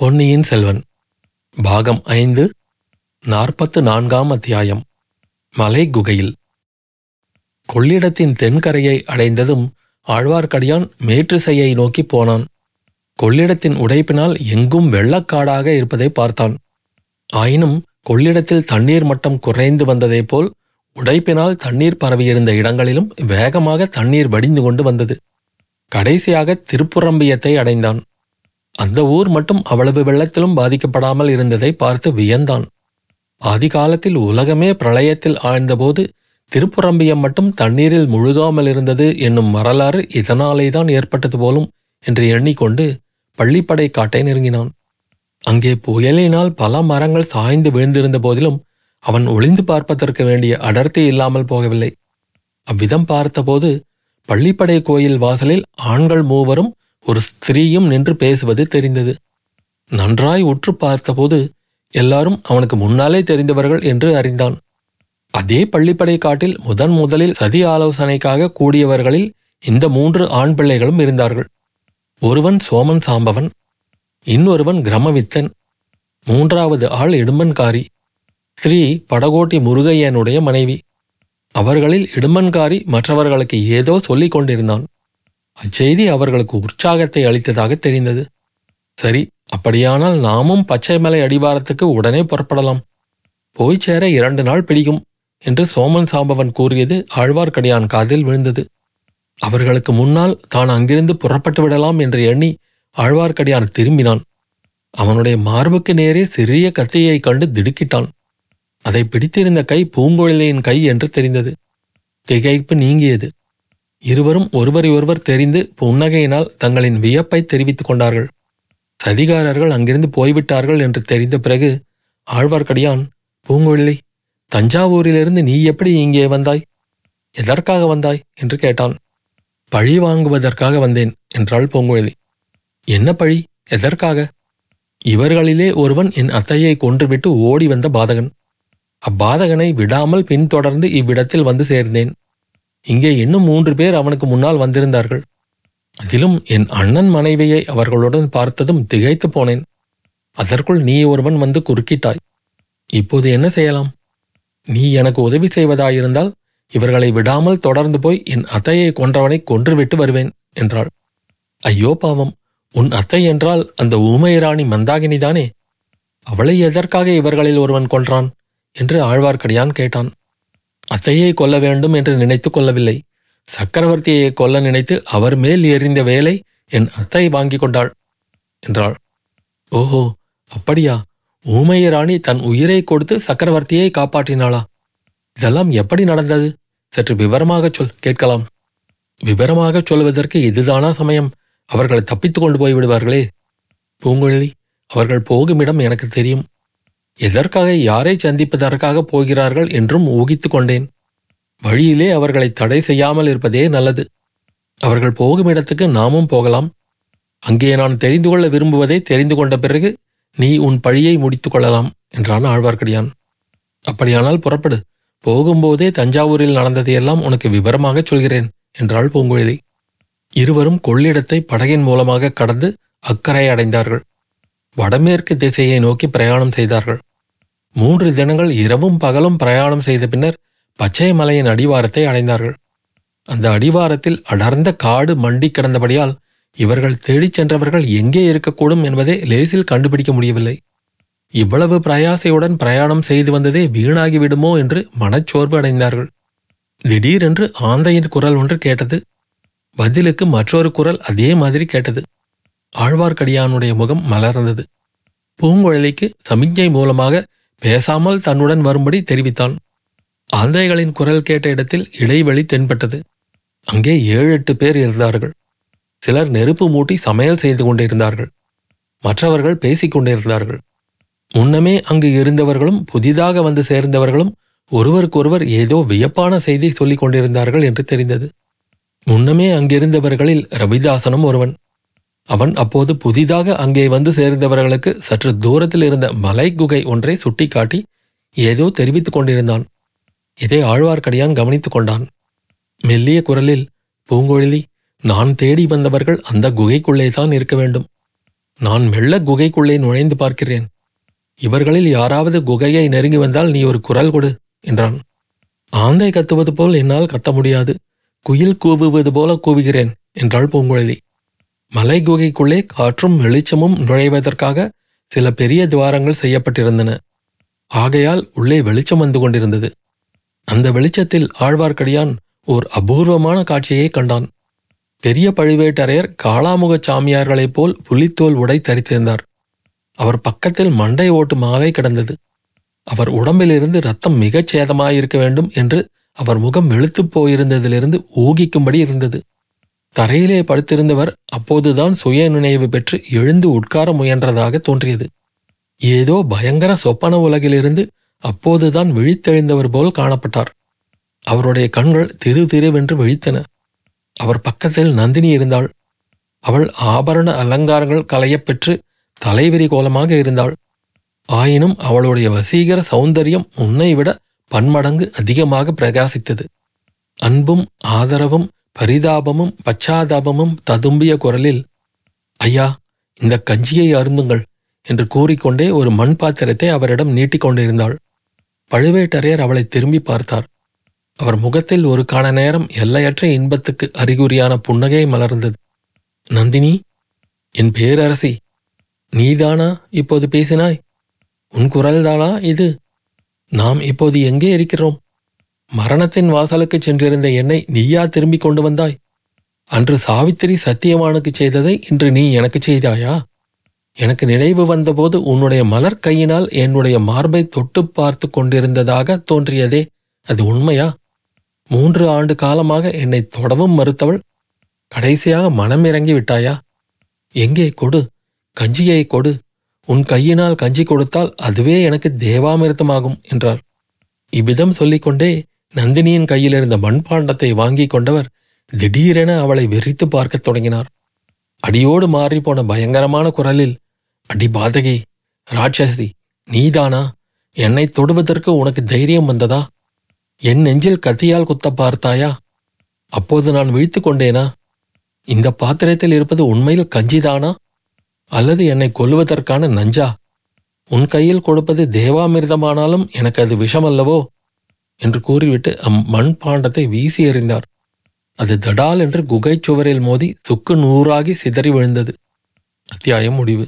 பொன்னியின் செல்வன் பாகம் ஐந்து நாற்பத்து நான்காம் அத்தியாயம் மலை குகையில். கொள்ளிடத்தின் தென்கரையை அடைந்ததும் ஆழ்வார்க்கடியான் மேற்றுசையை நோக்கிப் போனான். கொள்ளிடத்தின் உடைப்பினால் எங்கும் வெள்ளக்காடாக இருப்பதை பார்த்தான். ஆயினும் கொள்ளிடத்தில் தண்ணீர் மட்டம் குறைந்து வந்ததைப் போல் உடைப்பினால் தண்ணீர் பரவியிருந்த இடங்களிலும் வேகமாக தண்ணீர் வடிந்து கொண்டு வந்தது. கடைசியாக திருப்புறம்பியத்தை அடைந்தான். அந்த ஊர் மட்டும் அவ்வளவு வெள்ளத்திலும் பாதிக்கப்படாமல் இருந்ததை பார்த்து வியந்தான். ஆதிகாலத்தில் உலகமே பிரளயத்தில் ஆழ்ந்தபோது திருப்புறம்பியம் மட்டும் தண்ணீரில் முழுகாமல் இருந்தது என்னும் வரலாறு இதனாலேதான் ஏற்பட்டது போலும் என்று எண்ணிக்கொண்டு பள்ளிப்படை காட்டை நெருங்கினான். அங்கே புயலினால் பல மரங்கள் சாய்ந்து விழுந்திருந்த போதிலும் அவன் ஒளிந்து பார்ப்பதற்கு வேண்டிய அடர்த்தி இல்லாமல் போகவில்லை. அவ்விதம் பார்த்தபோது பள்ளிப்படை கோயில் வாசலில் ஆண்கள் மூவரும் ஒரு ஸ்திரீயும் நின்று பேசுவது தெரிந்தது. நன்றாய் உற்று பார்த்தபோது எல்லாரும் அவனுக்கு முன்னாலே தெரிந்தவர்கள் என்று அறிந்தான். அதே பள்ளிப்படை காட்டில் முதன் முதலில் சதி ஆலோசனைக்காக கூடியவர்களில் இந்த மூன்று ஆண் பிள்ளைகளும் இருந்தார்கள். ஒருவன் சோமன் சாம்பவன் இன்னொருவன் கிரமவித்தன் மூன்றாவது ஆள் இடும்பன்காரி ஸ்ரீ படகோட்டி முருகையனுடைய மனைவி. அவர்களில் இடும்பன்காரி மற்றவர்களுக்கு ஏதோ சொல்லிக் கொண்டிருந்தான். அச்செய்தி அவர்களுக்கு உற்சாகத்தை அளித்ததாக தெரிந்தது. சரி அப்படியானால் நாமும் பச்சைமலை அடிவாரத்துக்கு உடனே புறப்படலாம். போய் சேர இரண்டு நாள் பிடிக்கும் என்று சோமன் சாம்பவன் கூறியது ஆழ்வார்க்கடியான் காதில் விழுந்தது. அவர்களுக்கு முன்னால் தான் அங்கிருந்து புறப்பட்டு விடலாம் என்று எண்ணி ஆழ்வார்க்கடியான் திரும்பினான். அவனுடைய மார்புக்கு நேரே சிறிய கத்தியைக் கண்டு திடுக்கிட்டான். அதை பிடித்திருந்த கை பூங்குழலியின் கை என்று தெரிந்தது. திகைப்பு நீங்கியது. இருவரும் ஒருவரை ஒருவர் தெரிந்து புன்னகையினால் தங்களின் வியப்பை தெரிவித்துக் கொண்டார்கள். சதிகாரர்கள் அங்கிருந்து போய்விட்டார்கள் என்று தெரிந்த பிறகு ஆழ்வார்க்கடியான் பூங்குழலி தஞ்சாவூரிலிருந்து நீ எப்படி இங்கே வந்தாய்? எதற்காக வந்தாய்? என்று கேட்டான். பழி வாங்குவதற்காக வந்தேன் என்றாள் பூங்குழலி என்ன பழி? எதற்காக? இவர்களிலே ஒருவன் என் அத்தையை கொன்றுவிட்டு ஓடி வந்த பாதகன். அப்பாதகனை விடாமல் பின்தொடர்ந்து இவ்விடத்தில் வந்து சேர்ந்தேன். இங்கே இன்னும் மூன்று பேர் அவனுக்கு முன்னால் வந்திருந்தார்கள். அதிலும் என் அண்ணன் மனைவியை அவர்களுடன் பார்த்ததும் திகைத்து போனேன். அதற்குள் நீ ஒருவன் வந்து குறுக்கிட்டாய். இப்போது என்ன செய்யலாம்? நீ எனக்கு உதவி செய்வதாயிருந்தால் இவர்களை விடாமல் தொடர்ந்து போய் என் அத்தையை கொன்றவனை கொன்றுவிட்டு வருவேன் என்றாள். ஐயோ பாவம் உன் அத்தை என்றால் அந்த ஊமையராணி மந்தாகினிதானே? அவளை எதற்காக இவர்களில் ஒருவன் கொன்றான்? என்று ஆழ்வார்க்கடியான் கேட்டான். அத்தையை கொல்ல வேண்டும் என்று நினைத்து கொள்ளவில்லை. சக்கரவர்த்தியை கொல்ல நினைத்து அவர் மேல் எறிந்த வேலை என் அத்தை வாங்கிக் கொண்டாள் என்றாள். ஓஹோ அப்படியா? ஊமைய ராணி தன் உயிரை கொடுத்து சக்கரவர்த்தியை காப்பாற்றினாளா? இதெல்லாம் எப்படி நடந்தது? சற்று விவரமாகச் சொல் கேட்கலாம். விவரமாகச் சொல்வதற்கு இதுதானா சமயம்? அவர்களை தப்பித்து கொண்டு போய் விடுவார்களே பூங்குழலி அவர்கள் போகுமிடம் எனக்கு தெரியும். எதற்காக யாரை சந்திப்பதற்காக போகிறார்கள் என்றும் ஊகித்துக் கொண்டேன். வழியிலே அவர்களை தடை செய்யாமல் இருப்பதே நல்லது. அவர்கள் போகும் இடத்துக்கு நாமும் போகலாம். அங்கே நான் தெரிந்து கொள்ள விரும்புவதை தெரிந்து கொண்ட பிறகு நீ உன் பழியை முடித்துக் கொள்ளலாம் என்றான் ஆழ்வார்க்கடியான். அப்படியானால் புறப்படு. போகும்போதே தஞ்சாவூரில் நடந்ததையெல்லாம் உனக்கு விவரமாகச் சொல்கிறேன் என்றாள் பூங்குழலி. இருவரும் கொள்ளிடத்தை படகின் மூலமாக கடந்து அக்கறை அடைந்தார்கள். வடமேற்கு திசையை நோக்கி பிரயாணம் செய்தார்கள். மூன்று தினங்கள் இரவும் பகலும் பிரயாணம் செய்த பின்னர் பச்சை மலையின் அடிவாரத்தை அடைந்தார்கள். அந்த அடிவாரத்தில் அடர்ந்த காடு மண்டி கிடந்தபடியால் இவர்கள் தேடிச் சென்றவர்கள் எங்கே இருக்கக்கூடும் என்பதை லேசில் கண்டுபிடிக்க முடியவில்லை. இவ்வளவு பிரயாசையுடன் பிரயாணம் செய்து வந்ததே வீணாகிவிடுமோ என்று மனச்சோர்வு அடைந்தார்கள். திடீரென்று ஆந்தையின் குரல் ஒன்று கேட்டது. பதிலுக்கு மற்றொரு குரல் அதே மாதிரி கேட்டது. ஆழ்வார்க்கடியானுடைய முகம் மலர்ந்தது. பூங்குழலிக்கு சமிஞ்சை மூலமாக பேசாமல் தன்னுடன் வரும்படி தெரிவித்தான் ஆந்தைகளின் குரல் கேட்ட இடத்தில் இடைவெளி தென்பட்டது. அங்கே ஏழு எட்டு பேர் இருந்தார்கள். சிலர் நெருப்பு மூட்டி சமையல் செய்து கொண்டிருந்தார்கள். மற்றவர்கள் பேசிக் கொண்டிருந்தார்கள். முன்னமே அங்கு இருந்தவர்களும் புதிதாக வந்து சேர்ந்தவர்களும் ஒருவருக்கொருவர் ஏதோ வியப்பான செய்தி சொல்லிக் கொண்டிருந்தார்கள் என்று தெரிந்தது. முன்னமே அங்கிருந்தவர்களில் ரவிதாசனும் ஒருவன். அவன் அப்போது புதிதாக அங்கே வந்து சேர்ந்தவர்களுக்கு சற்று தூரத்தில் இருந்த மலை குகை ஒன்றை சுட்டிக்காட்டி ஏதோ தெரிவித்துக் கொண்டிருந்தான். இதை ஆழ்வார்க்கடியான் கவனித்துக் கொண்டான். மெல்லிய குரலில் பூங்கொழிலி நான் தேடி வந்தவர்கள் அந்த குகைக்குள்ளேதான் இருக்க வேண்டும். நான் மெல்ல குகைக்குள்ளே நுழைந்து பார்க்கிறேன். இவர்களில் யாராவது குகையை நெருங்கி வந்தால் நீ ஒரு குரல் கொடு என்றான். ஆந்தை கத்துவது போல் என்னால் கத்த முடியாது. குயில் கூவுவது போல கூவுகிறேன் என்றாள் பூங்குழலி. மலை குகைக்குள்ளே காற்றும் வெளிச்சமும் நுழைவதற்காக சில பெரிய துவாரங்கள் செய்யப்பட்டிருந்தன. ஆகையால் உள்ளே வெளிச்சம் வந்து கொண்டிருந்தது. அந்த வெளிச்சத்தில் ஆழ்வார்க்கடியான் ஓர் அபூர்வமான காட்சியை கண்டான். பெரிய பழுவேட்டரையர் காளாமுகச் சாமியார்களைப் போல் புலித்தோல் உடை தரித்திருந்தார். அவர் பக்கத்தில் மண்டை ஓட்டு மாலை கிடந்தது. அவர் உடம்பிலிருந்து ரத்தம் மிகச் சேதமாயிருக்க வேண்டும் என்று அவர் முகம் வெளுத்துப் போயிருந்ததிலிருந்து ஊகிக்கும்படி இருந்தது. தரையிலே படுத்திருந்தவர் அப்போதுதான் சுய நினைவு பெற்று எழுந்து உட்கார முயன்றதாக தோன்றியது. ஏதோ பயங்கர சொப்பன உலகிலிருந்து அப்போதுதான் விழித்தெழுந்தவர் போல் காணப்பட்டார். அவருடைய கண்கள் திரு திருவென்று விழித்தன. அவர் பக்கத்தில் நந்தினி இருந்தாள். அவள் ஆபரண அலங்காரங்கள் கலையப்பெற்று தலைவிரி கோலமாக இருந்தாள். ஆயினும் அவளுடைய வசீகர சௌந்தரியம் முன்னை விட பன்மடங்கு அதிகமாக பிரகாசித்தது. அன்பும் ஆதரவும் பரிதாபமும் பச்சாதாபமும் ததும்பிய குரலில் ஐயா இந்த கஞ்சியை அருந்துங்கள் என்று கூறிக்கொண்டே ஒரு மண் பாத்திரத்தை அவரிடம் நீட்டிக்கொண்டிருந்தாள் பழுவேட்டரையர் அவளை திரும்பி பார்த்தார். அவர் முகத்தில் ஒரு கால நேரம் எல்லையற்ற இன்பத்துக்கு அறிகுறியான புன்னகை மலர்ந்தது. நந்தினி என் பேரரசி நீதானா இப்போது பேசினாய்? உன் குரல்தானா இது? நாம் இப்போது எங்கே இருக்கிறோம்? மரணத்தின் வாசலுக்கு சென்றிருந்த என்னை நீயா திரும்பிக் கொண்டு வந்தாய்? அன்று சாவித்திரி சத்தியவானுக்கு செய்ததை இன்று நீ எனக்கு செய்தாயா? எனக்கு நினைவு வந்தபோது உன்னுடைய மலர் கையினால் என்னுடைய மார்பை தொட்டு பார்த்து கொண்டிருந்ததாக தோன்றியதே. அது உண்மையா? மூன்று ஆண்டு காலமாக என்னை தொடவும் மறுத்தவள் கடைசியாக மனம் இறங்கி விட்டாயா? எங்கே கொடு கஞ்சியை கொடு. உன் கையினால் கஞ்சி கொடுத்தால் அதுவே எனக்கு தேவாமிர்தமாகும் என்றார். இவ்விதம் சொல்லிக்கொண்டே நந்தினியின் கையிலிருந்த மண்பாண்டத்தை வாங்கிக் கொண்டவர் திடீரென அவளை வெறித்து பார்க்கத் தொடங்கினார். அடியோடு மாறிப்போன பயங்கரமான குரலில் அடி பாதகி ராட்சசி நீதானா? என்னை தொடுவதற்கு உனக்கு தைரியம் வந்ததா? என் நெஞ்சில் கத்தியால் குத்த பார்த்தாயா? அப்போது நான் விழித்து கொண்டேனா? இந்த பாத்திரத்தில் இருப்பது உண்மையில் கஞ்சிதானா? அல்லது என்னை கொல்லுவதற்கான நஞ்சா? உன் கையில் கொடுப்பது தேவாமிர்தமானாலும் எனக்கு அது விஷமல்லவோ? என்று கூறிவிட்டு அம் மண் பாண்டத்தை வீசி எறிந்தார். அது தடால் என்று குகைச் சுவரில் மோதி சுக்கு நூறாகி சிதறி விழுந்தது. அத்தியாயம் முடிவு.